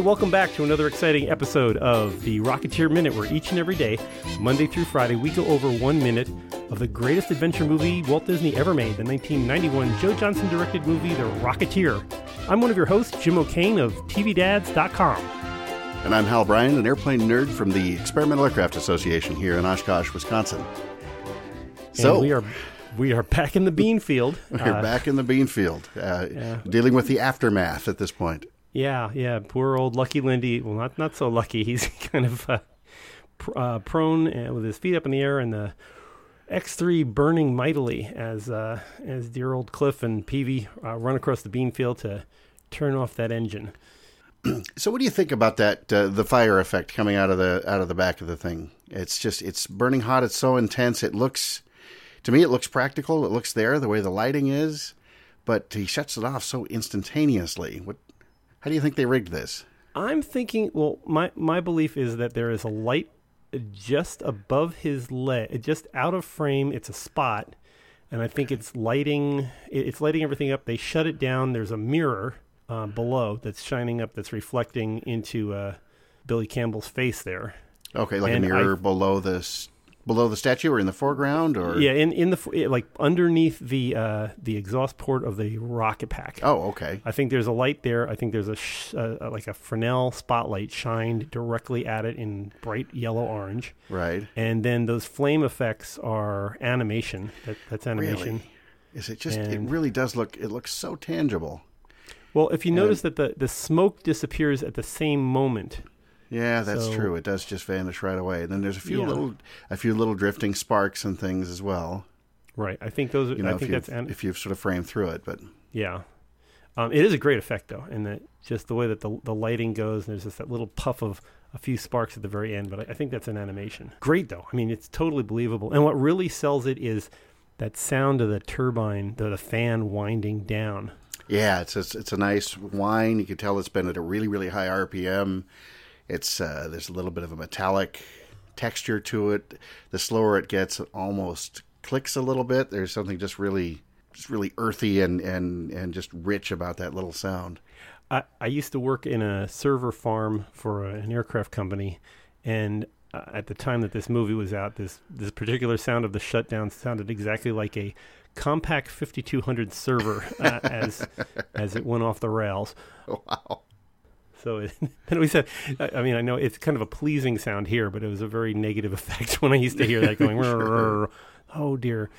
welcome back to another exciting episode of the Rocketeer Minute, where each and every day, Monday through Friday, we go over one minute of the greatest adventure movie Walt Disney ever made, the 1991 Joe Johnston directed movie, The Rocketeer. I'm one of your hosts, Jim O'Kane of TVDads.com. And I'm Hal Bryan, an airplane nerd from the Experimental Aircraft Association here in Oshkosh, Wisconsin. So and we are we are back in the bean field. We're uh, back in the bean field, uh, yeah. dealing with the aftermath at this point. Yeah, yeah. Poor old Lucky Lindy. Well, not not so lucky. He's kind of uh, pr- uh, prone uh, with his feet up in the air, and the X3 burning mightily as uh, as dear old Cliff and Peevy uh, run across the bean field to turn off that engine. so, what do you think about that? Uh, the fire effect coming out of the out of the back of the thing. It's just it's burning hot. It's so intense. It looks to me, it looks practical. It looks there the way the lighting is, but he shuts it off so instantaneously. What how do you think they rigged this? I'm thinking. Well, my my belief is that there is a light just above his leg, just out of frame. It's a spot, and I think it's lighting. It's lighting everything up. They shut it down. There's a mirror uh, below that's shining up. That's reflecting into uh, Billy Campbell's face there. Okay, like and a mirror I, below this below the statue or in the foreground or? Yeah in in the like underneath the uh the exhaust port of the rocket pack. Oh okay. I think there's a light there. I think there's a sh- uh, like a fresnel spotlight shined directly at it in bright yellow orange. Right. And then those flame effects are animation. That, that's animation. Really? is it just and, it really does look it looks so tangible. Well if you and, notice that the the smoke disappears at the same moment yeah, that's so, true. It does just vanish right away. And then there's a few yeah. little a few little drifting sparks and things as well. Right. I think those. You know, I think that's an- if you've sort of framed through it, but yeah, um, it is a great effect though, and that just the way that the the lighting goes, and there's just that little puff of a few sparks at the very end. But I, I think that's an animation. Great though. I mean, it's totally believable. And what really sells it is that sound of the turbine, the, the fan winding down. Yeah, it's a, it's a nice whine. You can tell it's been at a really really high RPM. It's uh, there's a little bit of a metallic texture to it. The slower it gets, it almost clicks a little bit. There's something just really, just really earthy and and and just rich about that little sound. I, I used to work in a server farm for an aircraft company, and uh, at the time that this movie was out, this this particular sound of the shutdown sounded exactly like a Compaq 5200 server uh, as as it went off the rails. Wow. So it, and we said, I mean, I know it's kind of a pleasing sound here, but it was a very negative effect when I used to hear that going, oh dear.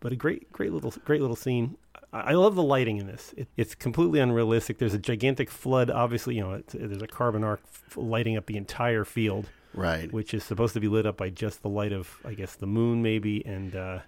But a great, great little, great little scene. I love the lighting in this. It, it's completely unrealistic. There's a gigantic flood. Obviously, you know, there's a carbon arc lighting up the entire field, right? Which is supposed to be lit up by just the light of, I guess, the moon, maybe. And uh,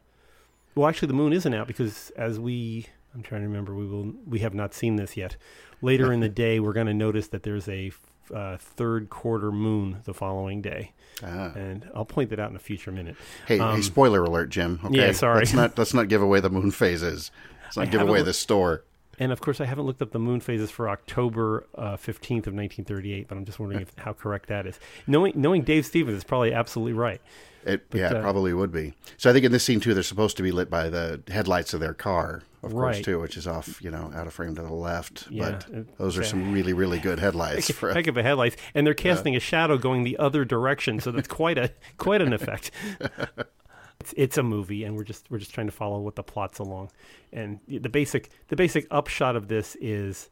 well, actually, the moon isn't out because as we, I'm trying to remember, we will, we have not seen this yet later in the day, we're going to notice that there's a uh, third quarter moon the following day. Ah. And I'll point that out in a future minute. Hey, um, hey, spoiler alert, Jim. Okay? Yeah, sorry. Let's not let's not give away the moon phases. Let's not I give away the store. And of course, I haven't looked up the moon phases for October uh, fifteenth of nineteen thirty-eight, but I'm just wondering if, how correct that is. Knowing knowing Dave Stevens is probably absolutely right. It but, yeah, uh, it probably would be. So I think in this scene too, they're supposed to be lit by the headlights of their car, of right. course, too, which is off, you know, out of frame to the left. Yeah, but those are some really, really good headlights. Heck, for, heck of a headlights, and they're casting uh, a shadow going the other direction, so that's quite a quite an effect. it's, it's a movie, and we're just we're just trying to follow what the plot's along, and the basic the basic upshot of this is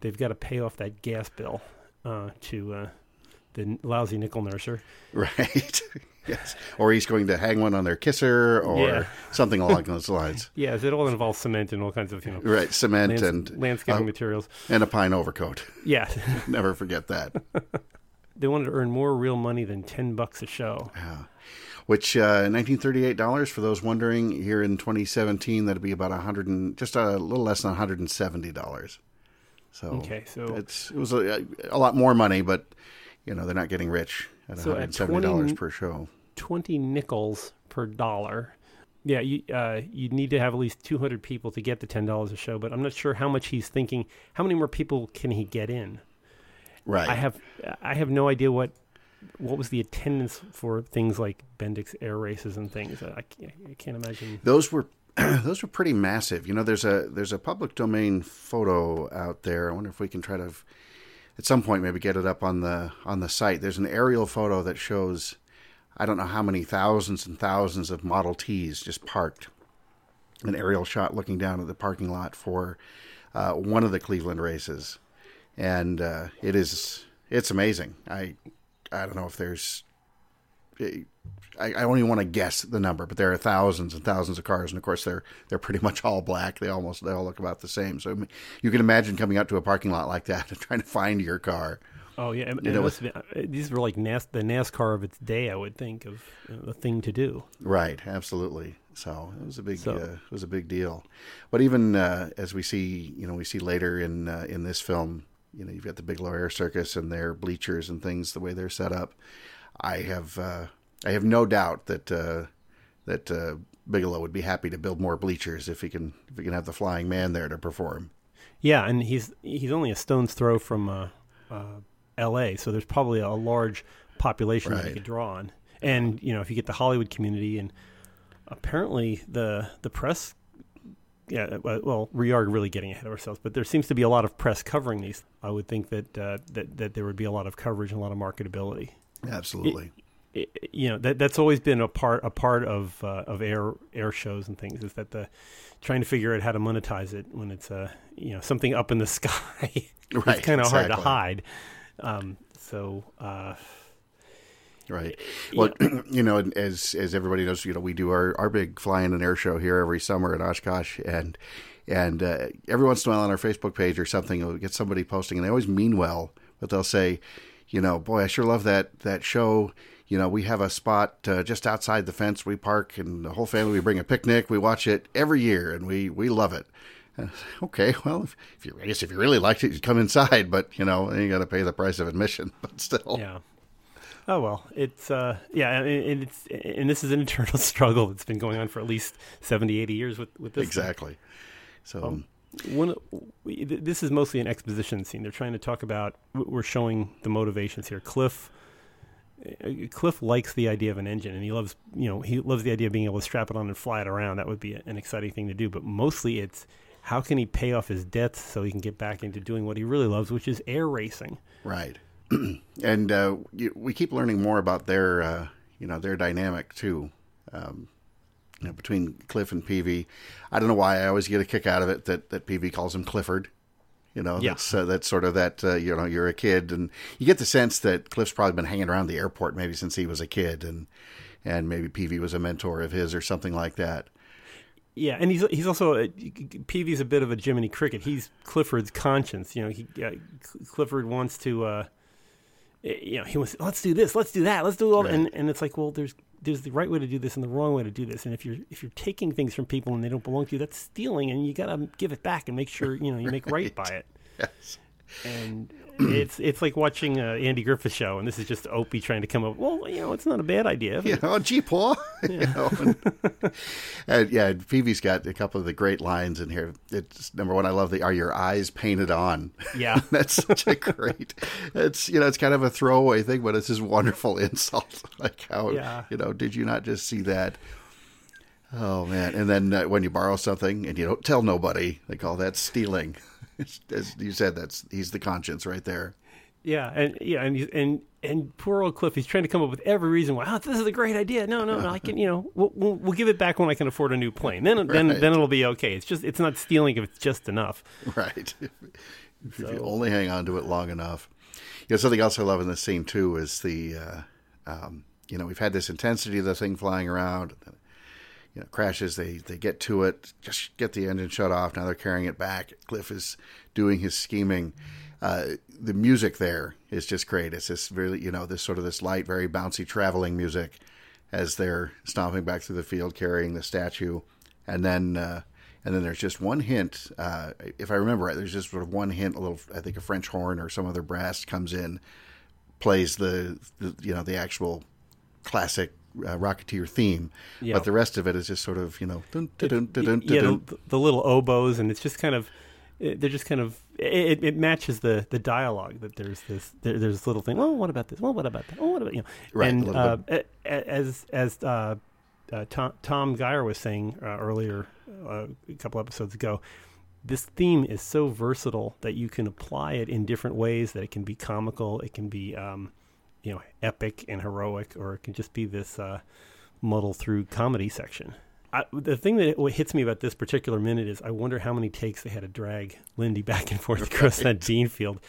they've got to pay off that gas bill uh, to uh, the lousy nickel nurser, right. yes. Or he's going to hang one on their kisser or yeah. something along those lines. yes, it all involves cement and all kinds of, you know. Right, cement lands- and landscaping uh, materials. And a pine overcoat. Yeah. Never forget that. they wanted to earn more real money than 10 bucks a show. Yeah. Which uh, $1938 for those wondering here in 2017 that'd be about a 100 and just a little less than $170. So Okay, so it's it was a, a lot more money but you know, they're not getting rich at so $170 per show. 20 nickels per dollar. Yeah, you uh, you need to have at least 200 people to get the $10 a show, but I'm not sure how much he's thinking. How many more people can he get in? Right. I have I have no idea what what was the attendance for things like Bendix air races and things. I can't, I can't imagine. Those were those were pretty massive. You know, there's a there's a public domain photo out there. I wonder if we can try to at some point maybe get it up on the on the site. There's an aerial photo that shows I don't know how many thousands and thousands of Model Ts just parked. An aerial shot looking down at the parking lot for uh, one of the Cleveland races, and uh, it is it's amazing. I I don't know if there's I, I don't even want to guess the number, but there are thousands and thousands of cars, and of course they're they're pretty much all black. They almost they all look about the same. So you can imagine coming out to a parking lot like that and trying to find your car. Oh yeah, and, know, uh, these were like NAS, the NASCAR of its day. I would think of you know, the thing to do. Right, absolutely. So it was a big so, uh, it was a big deal. But even uh, as we see, you know, we see later in uh, in this film, you know, you've got the Bigelow Air Circus and their bleachers and things, the way they're set up. I have uh, I have no doubt that uh, that Bigelow would be happy to build more bleachers if he can if he can have the Flying Man there to perform. Yeah, and he's he's only a stone's throw from L.A., so there's probably a large population right. that he could draw on. And you know, if you get the Hollywood community, and apparently the the press, yeah, well, we are really getting ahead of ourselves, but there seems to be a lot of press covering these. I would think that uh, that that there would be a lot of coverage and a lot of marketability. Absolutely. It, it, you know that that's always been a part a part of uh, of air air shows and things is that the trying to figure out how to monetize it when it's uh you know something up in the sky. right, it's kind of exactly. hard to hide. Um, so, uh, right. Well, you know, as as everybody knows, you know, we do our our big flying and air show here every summer at Oshkosh, and and uh, every once in a while on our Facebook page or something, we'll get somebody posting, and they always mean well, but they'll say, you know, boy, I sure love that that show. You know, we have a spot uh, just outside the fence. We park, and the whole family we bring a picnic. We watch it every year, and we we love it. okay, well, if, if, you I guess if you really liked it, you'd come inside, but you know, you got to pay the price of admission. But still, yeah. Oh well, it's uh, yeah, and it's and this is an internal struggle that's been going on for at least 70, 80 years with with this. Exactly. So. Um, one, this is mostly an exposition scene. They're trying to talk about. We're showing the motivations here. Cliff, uh, Cliff likes the idea of an engine, and he loves, you know, he loves the idea of being able to strap it on and fly it around. That would be an exciting thing to do. But mostly, it's how can he pay off his debts so he can get back into doing what he really loves, which is air racing? Right. and uh, we keep learning more about their, uh, you know, their dynamic too. Um, you know, between Cliff and Peevy, I don't know why I always get a kick out of it that that Peevy calls him Clifford. You know, yeah. that's uh, that's sort of that. Uh, you know, you're a kid, and you get the sense that Cliff's probably been hanging around the airport maybe since he was a kid, and and maybe Peevy was a mentor of his or something like that. Yeah, and he's he's also a, Peevy's a bit of a Jiminy Cricket. He's Clifford's conscience. You know, he uh, Clifford wants to. Eh, you know, he wants. Let's do this. Let's do that. Let's do all. Right. And and it's like, well, there's there's the right way to do this and the wrong way to do this. And if you're if you're taking things from people and they don't belong to you, that's stealing. And you got to give it back and make sure you know you make right, right by it. Yes. And it's it's like watching uh, Andy Griffith show, and this is just Opie trying to come up. Well, you know, it's not a bad idea. You know, gee, Paul. Yeah. you know, and, and, yeah, Peevy's got a couple of the great lines in here. It's number one. I love the "Are your eyes painted on?" Yeah, that's such a great. It's you know, it's kind of a throwaway thing, but it's this wonderful insult. like how yeah. you know, did you not just see that? Oh man! And then uh, when you borrow something and you don't tell nobody, they call that stealing. As you said, that's he's the conscience right there. Yeah, and yeah, and and and poor old Cliff, he's trying to come up with every reason why. Oh, this is a great idea. No, no, no. I can, you know, we'll, we'll, we'll give it back when I can afford a new plane. Then, then, right. then it'll be okay. It's just, it's not stealing if it's just enough. Right. if so. you only hang on to it long enough. You know, something else I love in this scene too is the, uh, um, you know, we've had this intensity of the thing flying around you know, crashes. They they get to it, just get the engine shut off. Now they're carrying it back. Cliff is doing his scheming. Uh, the music there is just great. It's this really, you know, this sort of this light, very bouncy traveling music as they're stomping back through the field carrying the statue, and then uh, and then there's just one hint. Uh, if I remember right, there's just sort of one hint. A little, I think, a French horn or some other brass comes in, plays the, the you know the actual classic uh, Rocketeer theme, yeah. but the rest of it is just sort of you know dun, dun, dun, yeah, the, the, little oboes, and it's just kind of they're just kind of it, it matches the the dialogue that there's this there, there's this little thing. Oh, what about this? Well, what about that? Oh, what about you know? Right, and uh, as as uh, uh, Tom, Tom Geyer was saying uh, earlier uh, a couple episodes ago, this theme is so versatile that you can apply it in different ways. That it can be comical, it can be um, you know epic and heroic, or it can just be this uh, muddle through comedy section. I, the thing that what hits me about this particular minute is I wonder how many takes they had to drag Lindy back and forth across that bean field.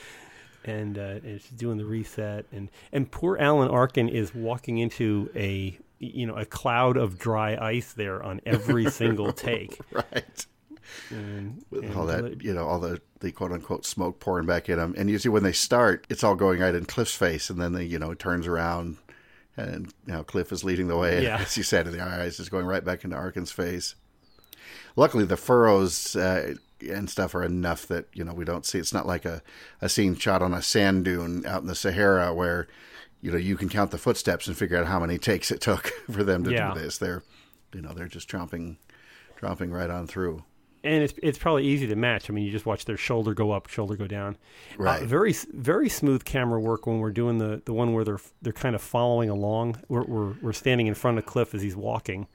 And, uh, and she's doing the reset, and, and poor Alan Arkin is walking into a you know a cloud of dry ice there on every single take. right. And, With and all that, you know, all the, the quote unquote smoke pouring back in them. And usually when they start, it's all going right in Cliff's face. And then they, you know, turns around and, you know, Cliff is leading the way. Yeah. As you said, and the eyes is going right back into Arkin's face. Luckily, the furrows uh, and stuff are enough that, you know, we don't see. It's not like a, a scene shot on a sand dune out in the Sahara where, you know, you can count the footsteps and figure out how many takes it took for them to Yeah. do this. They're, you know, they're just tromping, tromping right on through. And it's it's probably easy to match. I mean, you just watch their shoulder go up, shoulder go down. Right. Uh, very very smooth camera work when we're doing the, the one where they're they're kind of following along. We're we're, we're standing in front of Cliff as he's walking.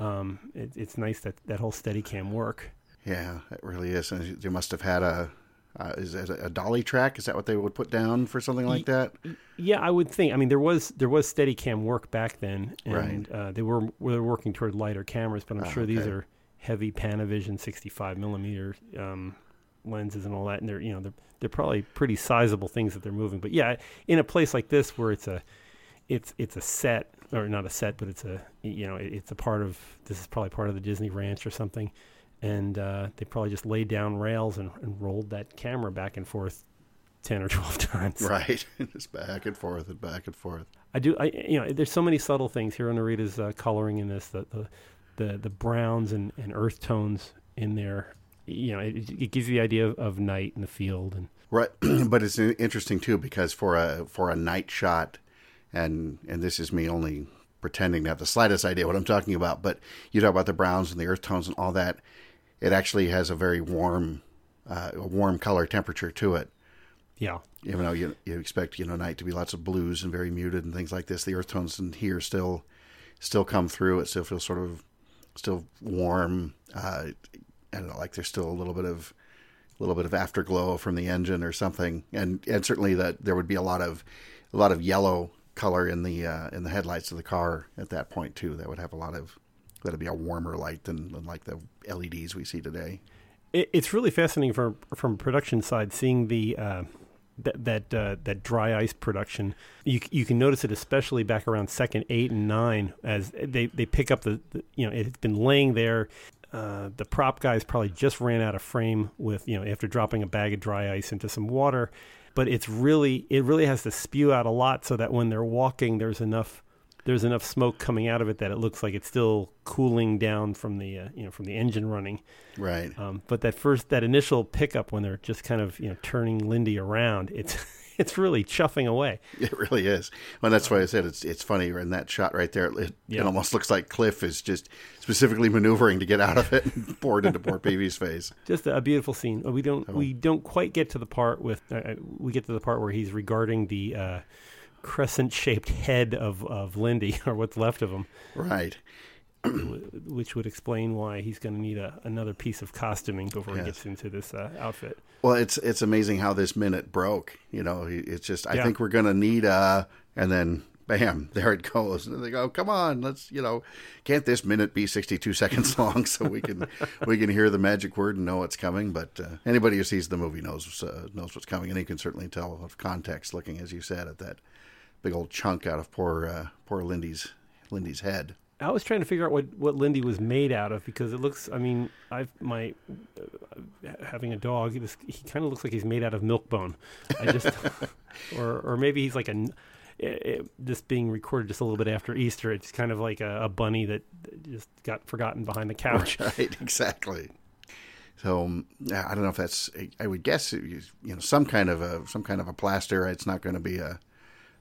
Um, it, it's nice that that whole steady cam work. Yeah, it really is. And they must have had a, uh, is it a dolly track? Is that what they would put down for something like that? Yeah, I would think. I mean, there was there was steady cam work back then, and Right. uh, they were were working toward lighter cameras. But I'm Ah, sure these are heavy Panavision 65 millimeter um, lenses and all that, and they're you know they're they're probably pretty sizable things that they're moving. But yeah, in a place like this where it's a it's it's a set or not a set, but it's a you know it- it's a part of this is probably part of the Disney Ranch or something, and uh, they probably just laid down rails and, and rolled that camera back and forth ten or twelve times. Right. Just back and forth and back and forth. I do. I you know, there's so many subtle things here. Narita's uh, coloring in this, the the the, the browns and, and earth tones in there. You know, it, it gives you the idea of, of night in the field, and Right. but it's interesting too because for a for a night shot, and and this is me only pretending to have the slightest idea what I'm talking about, but you talk about the browns and the earth tones and all that. It actually has a very warm, uh, a warm color temperature to it. yeah, even though you you expect you know night to be lots of blues and very muted and things like this, the earth tones in here still still come through. It still feels sort of still warm. Uh, I don't know, like there's still a little bit of a little bit of afterglow from the engine or something, and and certainly that there would be a lot of a lot of yellow color in the uh, in the headlights of the car at that point too. That would have a lot of that'd be a warmer light than, than like the LEDs we see today. it, it's really fascinating from from production side seeing the. Uh, that that uh, that dry ice production, you you can notice it especially back around second eight and nine as they, they pick up the, the you know it's been laying there. Uh, the prop guys probably just ran out of frame with you know after dropping a bag of dry ice into some water, but it's really it really has to spew out a lot so that when they're walking there's enough there's enough smoke coming out of it that it looks like it's still cooling down from the uh, you know from the engine running. Right. Um, but that first, that initial pickup when they're just kind of you know turning Lindy around, it's it's really chuffing away. It really is. Well, that's why I said it's it's funny in that shot right there. It, Yeah. it almost looks like Cliff is just specifically maneuvering to get out of it and pour it into poor Peevy's face. Just a, a beautiful scene. We don't Oh. we don't quite get to the part with uh, uh, we get to the part where he's regarding the uh, crescent shaped head of of Lindy or what's left of him, Right. which would explain why he's going to need a, another piece of costuming before Yes. he gets into this uh, outfit. Well, it's it's amazing how this minute broke. You know, it's just I Yeah. think we're gonna need a, and then bam, there it goes. And they go, come on, let's you know, can't this minute be sixty two seconds long so we can we can hear the magic word and know what's coming? But uh, anybody who sees the movie knows uh, knows what's coming, and you can certainly tell of context looking, as you said, at that big old chunk out of poor uh, poor Lindy's Lindy's head. I was trying to figure out what, what Lindy was made out of because it looks. I mean, I've my uh, having a dog. This, he kind of looks like he's made out of milk bone. I just, or or maybe he's like a. It, it- this being recorded just a little bit after Easter, it's kind of like a, a bunny that just got forgotten behind the couch. Right, exactly. So um, I don't know if that's. I would guess you know some kind of a some kind of a plaster. It's not going to be a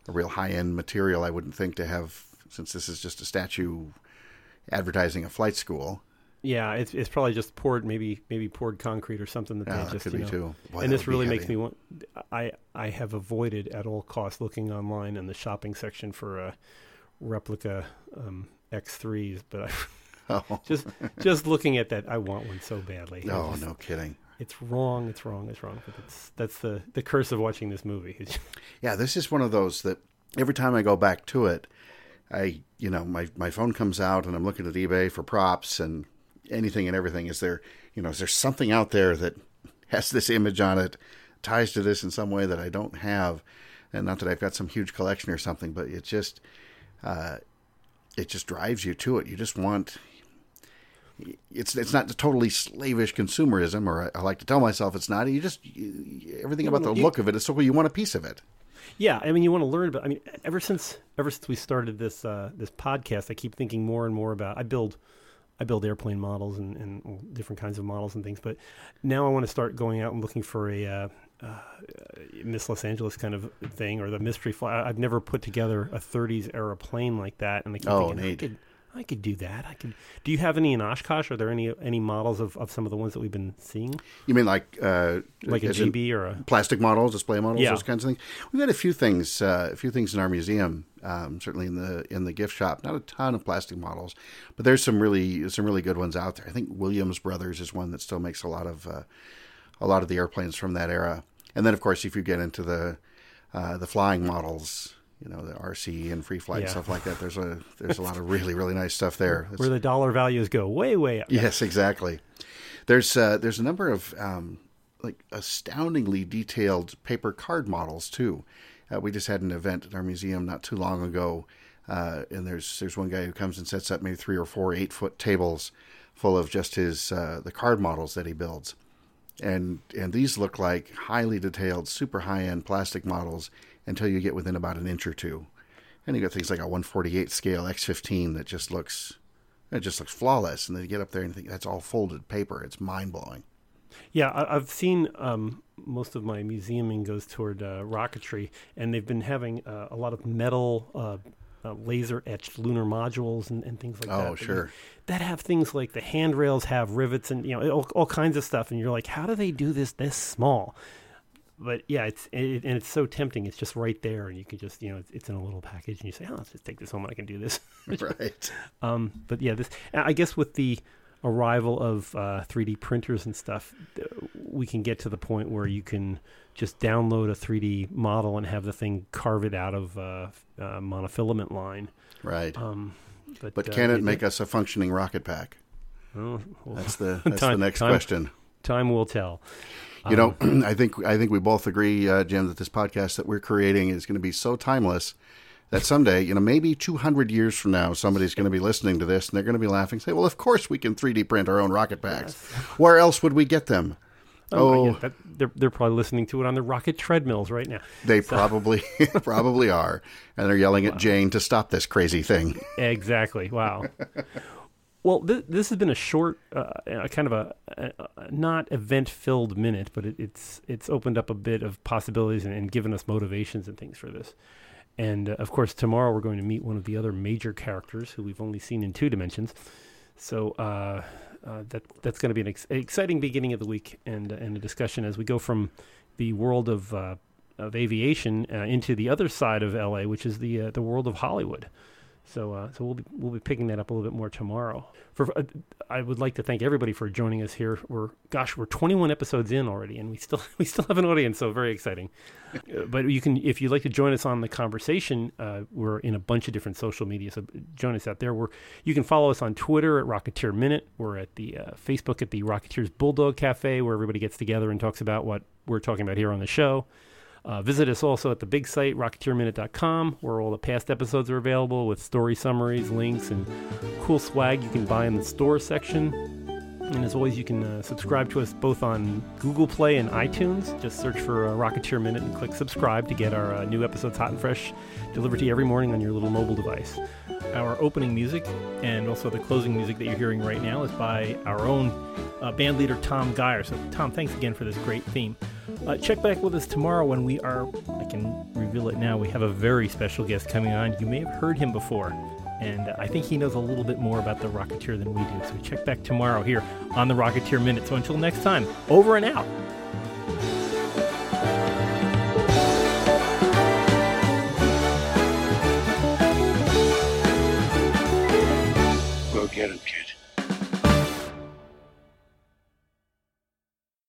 a real high end material. I wouldn't think to have since this is just a statue advertising a flight school. Yeah, it's it's probably just poured, maybe maybe poured concrete or something that Yeah, they that just could you be know, too. Boy, and this really makes heavy. me want. I I have avoided at all costs looking online in the shopping section for a replica um, X3s, but I, Oh, just just looking at that, I want one so badly. No, just- no kidding. It's wrong. It's wrong. It's wrong. But it's that's the the curse of watching this movie. yeah, this is one of those that every time I go back to it, I you know my my phone comes out and I'm looking at eBay for props and anything and everything. Is there you know is there something out there that has this image on it, ties to this in some way that I don't have, and not that I've got some huge collection or something, but it just uh, it just drives you to it. You just want it's it's not totally slavish consumerism, or I, I, like to tell myself it's not. You just you, everything about the you, look of it is so you want a piece of it. Yeah, I mean, you want to learn about. I mean, ever since ever since we started this uh, this podcast, I keep thinking more and more about. I build I build airplane models and, and different kinds of models and things, but now I want to start going out and looking for a uh, uh, Miss Los Angeles kind of thing or the mystery flight. I've never put together a 30s era plane like that, and I keep oh, thinking, I could do that. I could. Do you have any in Oshkosh? Are there any any models of, of some of the ones that we've been seeing? You mean like uh, like a Gee Bee or a plastic models, display models, yeah. those kinds of things? We've got a few things, uh, a few things in our museum. Um, certainly in the in the gift shop, not a ton of plastic models, but there's some really some really good ones out there. I think Williams Brothers is one that still makes a lot of uh, a lot of the airplanes from that era. And then, of course, if you get into the uh, the flying models, you know the RC and free flight yeah. and stuff like that. There's a there's a lot of really really nice stuff there. Where the dollar values go way way up. Yes, exactly. There's uh, there's a number of um, like astoundingly detailed paper card models too. Uh, we just had an event at our museum not too long ago, uh, and there's there's one guy who comes and sets up maybe three or four eight foot tables full of just his uh, the card models that he builds, and and these look like highly detailed, super high end plastic models until you get within about an inch or two. And you got things like a 148 scale X15 that just looks it just looks flawless. And then you get up there and think that's all folded paper. It's mind blowing. Yeah, I, have seen um, most of my museuming goes toward uh, rocketry, and they've been having uh, a lot of metal. Uh, uh laser etched lunar modules and, and things like oh, that. Oh, sure. That have things like the handrails have rivets and you know all, all, kinds of stuff, and you're like, how do they do this this small? But yeah, it's it, and it's so tempting. It's just right there, and you can just you know it's, it's in a little package, and you say, "Oh, let's just take this home. and I can do this." right. Um, but yeah, this I guess with the arrival of uh, 3D printers and stuff, we can get to the point where you can just download a 3D model and have the thing carve it out of uh, uh, monofilament line. Right. Um, but, but uh, can it make us a functioning rocket pack? Oh, well, that's the that's time, the next time, question. Time will tell. You know, um, I think I think we both agree, uh, Jim, that this podcast that we're creating is going to be so timeless that someday, you know, maybe 200 years from now, somebody's going to be listening to this and they're going to be laughing, say, "Well, of course we can 3D print our own rocket packs. Where else would we get them?" Oh, oh that, they're they're probably listening to it on the rocket treadmills right now. They so. probably probably are, and they're yelling wow. at Jane to stop this crazy thing. Exactly. Wow. Well, th- this has been a short, uh, kind of a, a, a not event-filled minute, but it, it's it's opened up a bit of possibilities and, and given us motivations and things for this. And uh, of course, tomorrow we're going to meet one of the other major characters who we've only seen in two dimensions. So uh, uh that that's going to be an ex- exciting beginning of the week and and a discussion as we go from the world of uh, of aviation uh, into the other side of LA, which is the the world of Hollywood. So, uh, so we'll be we'll be picking that up a little bit more tomorrow. For uh, I would like to thank everybody for joining us here. We're gosh, we're 21 episodes in already, and we still we still have an audience, so very exciting. uh, but you can, if you'd like to join us on the conversation, uh, we're in a bunch of different social media. So join us out there. We're you can follow us on Twitter at Rocketeer Minute. We're at the uh, Facebook at the Rocketeers Bulldog Cafe, where everybody gets together and talks about what we're talking about here on the show. Uh, visit us also at the big site, rocketeerminute.com, where all the past episodes are available with story summaries, links, and cool swag you can buy in the store section. And as always, you can uh, subscribe to us both on Google Play and iTunes. Just search for uh, Rocketeer Minute and click subscribe to get our uh, new episodes hot and fresh delivered to you every morning on your little mobile device. Our opening music and also the closing music that you're hearing right now is by our own uh, band leader, Tom Geyer. So, Tom, thanks again for this great theme. Uh, check back with us tomorrow when we are, I can reveal it now, we have a very special guest coming on. You may have heard him before, and I think he knows a little bit more about the Rocketeer than we do. So check back tomorrow here on the Rocketeer Minute. So until next time, over and out. Go get him, kid.